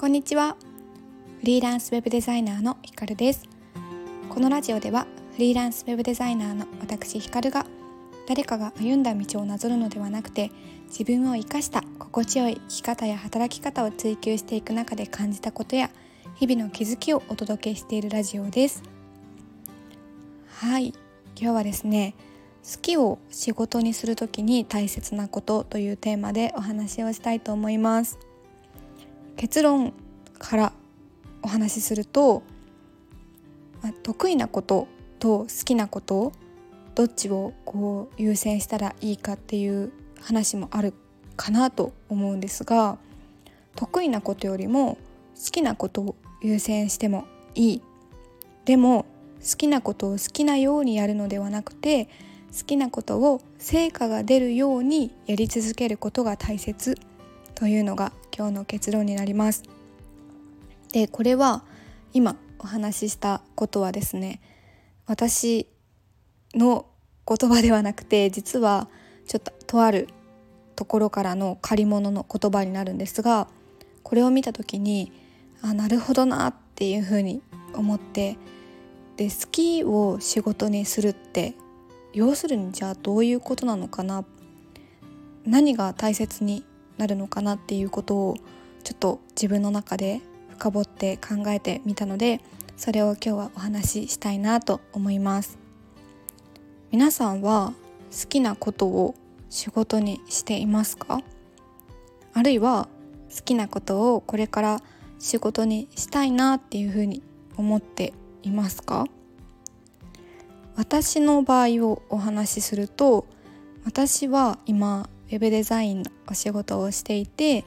こんにちは。フリーランスウェブデザイナーのひかるです。このラジオではフリーランスウェブデザイナーの私ひかるが誰かが歩んだ道をなぞるのではなくて自分を生かした心地よい生き方や働き方を追求していく中で感じたことや日々の気づきをお届けしているラジオです。はい。今日はですね好きを仕事にする時に大切なことというテーマでお話をしたいと思います。結論からお話しすると、ま、得意なことと好きなことどっちをこう優先したらいいかっていう話もあるかなと思うんですが得意なことよりも好きなことを優先してもいい。でも好きなことを好きなようにやるのではなくて好きなことを成果が出るようにやり続けることが大切。というのが今日の結論になります。でこれは今お話ししたことはですね私の言葉ではなくて実はちょっととあるところからの借り物の言葉になるんですがこれを見た時にあなるほどなっていうふうに思ってで好きを仕事にするって要するにじゃあどういうことなのかな何が大切になるのかなっていうことをちょっと自分の中で深掘って考えてみたのでそれを今日はお話ししたいなと思います。皆さんは好きなことを仕事にしていますか？あるいは好きなことをこれから仕事にしたいなっていうふうに思っていますか？私の場合をお話しすると私は今ウェブデザインのお仕事をしていて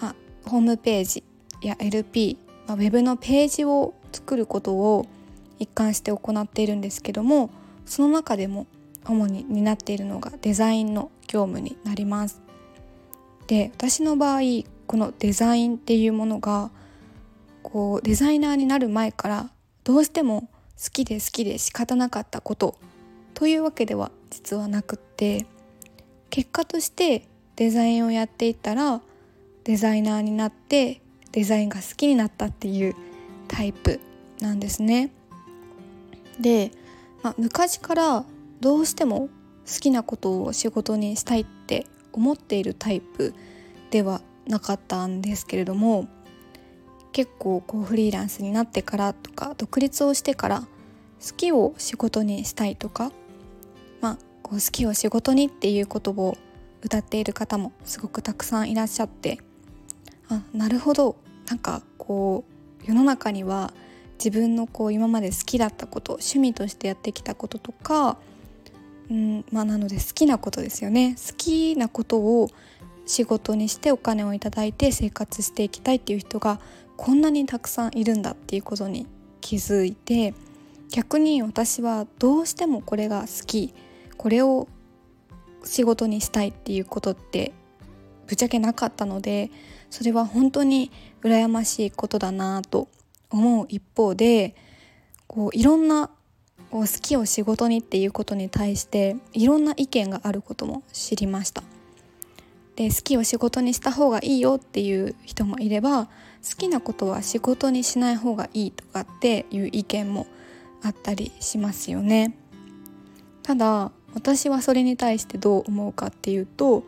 あホームページや LP、まあ、ウェブのページを作ることを一貫して行っているんですけどもその中でも主に担っているのがデザインの業務になります。で私の場合このデザインっていうものがこうデザイナーになる前からどうしても好きで好きで仕方なかったことというわけでは実はなくって結果としてデザインをやっていったらデザイナーになってデザインが好きになったっていうタイプなんですね。で、まあ、昔からどうしても好きなことを仕事にしたいって思っているタイプではなかったんですけれども結構こうフリーランスになってからとか独立をしてから好きを仕事にしたいとかまあこう好きを仕事にっていうことを歌っている方もすごくたくさんいらっしゃって。あなるほど。なんかこう世の中には自分のこう今まで好きだったこと趣味としてやってきたこととかうんまあなので好きなことですよね。好きなことを仕事にしてお金をいただいて生活していきたいっていう人がこんなにたくさんいるんだっていうことに気づいて逆に私はどうしてもこれが好き。これを仕事にしたいっていうことってぶっちゃけなかったのでそれは本当に羨ましいことだなと思う一方でこういろんなこう好きを仕事にっていうことに対していろんな意見があることも知りました。で好きを仕事にした方がいいよっていう人もいれば好きなことは仕事にしない方がいいとかっていう意見もあったりしますよね。ただ私はそれに対してどう思うかっていうと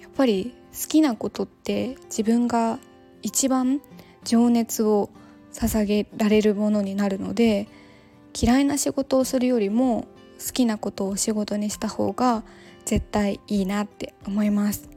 やっぱり好きなことって自分が一番情熱を捧げられるものになるので嫌いな仕事をするよりも好きなことを仕事にした方が絶対いいなって思います。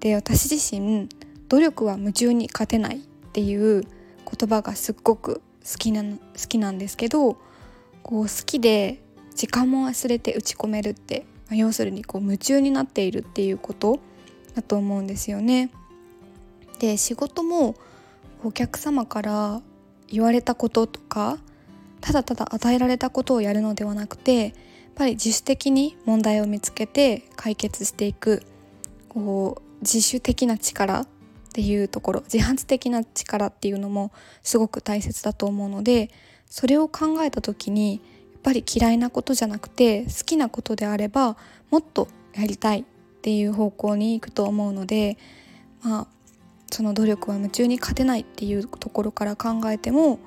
で私自身努力は夢中に勝てないっていう言葉がすっごく好きな好きなんですけどこう好きで時間も忘れて打ち込めるって、まあ、要するにこう夢中になっているっていうことだと思うんですよね。で仕事もお客様から言われたこととかただただ与えられたことをやるのではなくてやっぱり自主的に問題を見つけて解決していくこう自主的な力っていうところ自発的な力っていうのもすごく大切だと思うのでそれを考えた時にっぱり嫌いなことじゃなくて好きなことであればもっとやりたいっていう方向に行くと思うのでまあその努力は夢中に勝てないっていうところから考えても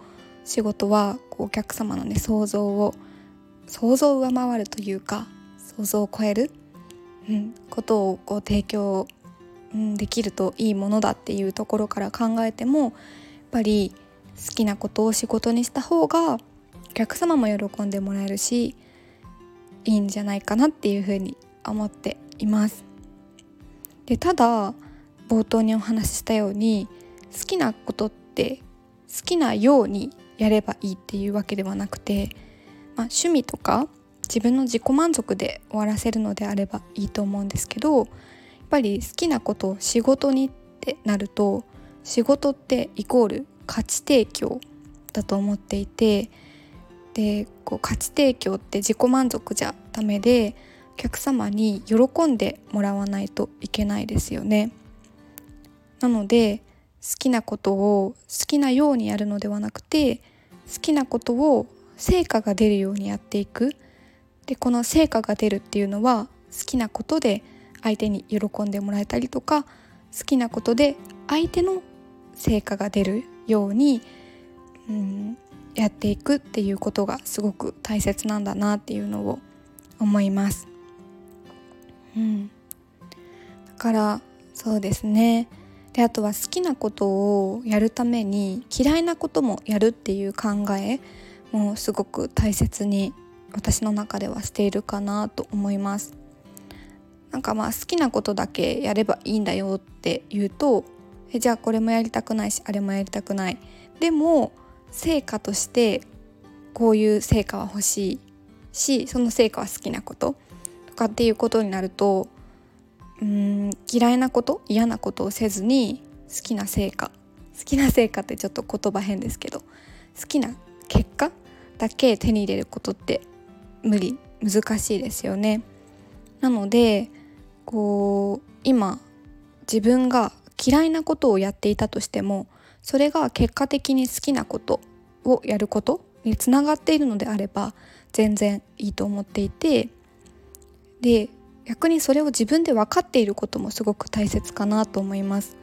仕事はお客様のね想像を想像を上回るというか想像を超える、うん、ことをこう提供、うん、できるといいものだっていうところから考えてもやっぱり好きなことを仕事にした方がお客様も喜んでもらえるしいいんじゃないかなっていうふうに思っています。でただ冒頭にお話ししたように好きなことって好きなようにやればいいっていうわけではなくて、まあ、趣味とか自分の自己満足で終わらせるのであればいいと思うんですけどやっぱり好きなことを仕事にってなると仕事ってイコール価値提供だと思っていてでこう価値提供って自己満足じゃダメでお客様に喜んでもらわないといけないですよね。なので好きなことを好きなようにやるのではなくて好きなことを成果が出るようにやっていくでこの成果が出るっていうのは好きなことで相手に喜んでもらえたりとか好きなことで相手の成果が出るように、うん、やっていくっていうことがすごく大切なんだなっていうのを思います。うん、だからそうですね。であとは好きなことをやるために嫌いなこともやるっていう考えもすごく大切に私の中ではしているかなと思います。なんかまあ好きなことだけやればいいんだよって言うとえじゃあこれもやりたくないしあれもやりたくない。でも成果としてこういう成果は欲しいしその成果は好きなこととかっていうことになるとうん嫌いなこと嫌なことをせずに好きな成果好きな成果ってちょっと言葉変ですけど好きな結果だけ手に入れることって無理難しいですよね。なのでこう今自分が嫌いなことをやっていたとしてもそれが結果的に好きなことをやることにつながっているのであれば全然いいと思っていてで逆にそれを自分で分かっていることもすごく大切かなと思います。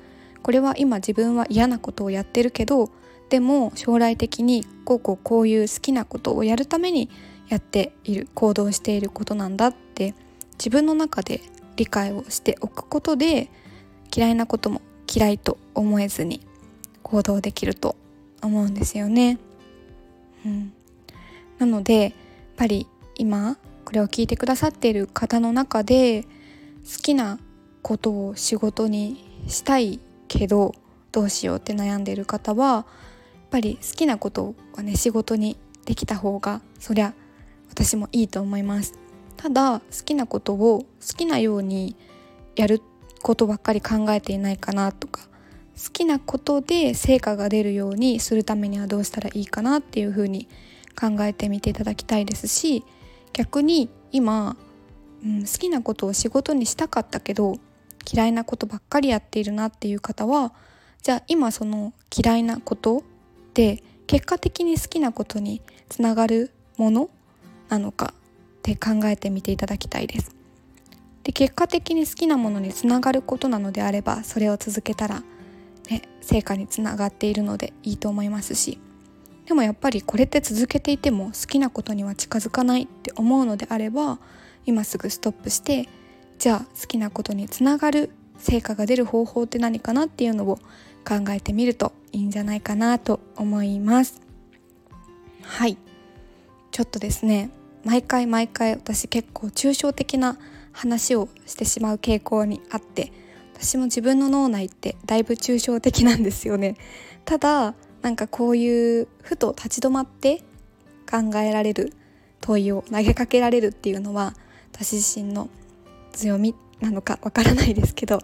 これは今自分は嫌なことをやってるけどでも将来的にこうこうこういう好きなことをやるためにやっている行動していることなんだって自分の中で理解をしておくことで嫌いなことも嫌いと思えずに行動できると思うんですよね。うん、なのでやっぱり今これを聞いてくださっている方の中で好きなことを仕事にしたいけどどうしようって悩んでいる方はやっぱり好きなことはね仕事にできた方がそりゃ私もいいと思いますただ好きなことを好きなようにやることばっかり考えていないかなとか好きなことで成果が出るようにするためにはどうしたらいいかなっていうふうに考えてみていただきたいですし逆に今、うん、好きなことを仕事にしたかったけど嫌いなことばっかりやっているなっていう方はじゃあ今その嫌いなことで結果的に好きなことにつながるものなのかって考えてみていただきたいです。で結果的に好きなものにつながることなのであればそれを続けたら、ね、成果につながっているのでいいと思いますしでもやっぱりこれって続けていても好きなことには近づかないって思うのであれば今すぐストップしてじゃあ好きなことにつながる成果が出る方法って何かなっていうのを考えてみるといいんじゃないかなと思います。はい。ちょっとですね毎回毎回私結構抽象的な話をしてしまう傾向にあって私も自分の脳内ってだいぶ抽象的なんですよね。ただなんかこういうふと立ち止まって考えられる問いを投げかけられるっていうのは私自身の強みなのかわからないですけど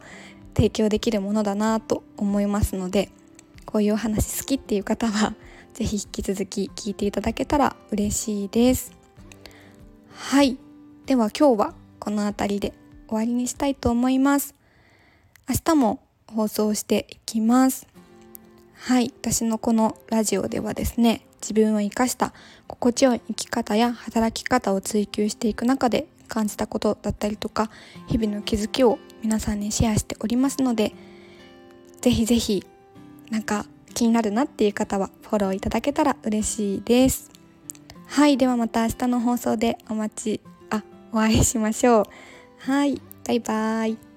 提供できるものだなと思いますのでこういうお話好きっていう方は是非引き続き聞いていただけたら嬉しいです。はい。では今日はこの辺りで終わりにしたいと思います。明日も放送していきます。はい。私のこのラジオではですね自分を生かした心地よい生き方や働き方を追求していく中で感じたことだったりとか日々の気づきを皆さんにシェアしておりますのでぜひぜひなんか気になるなっていう方はフォローいただけたら嬉しいです。はい。ではまた明日の放送でお待ちあお会いしましょう。はい。バイバーイ。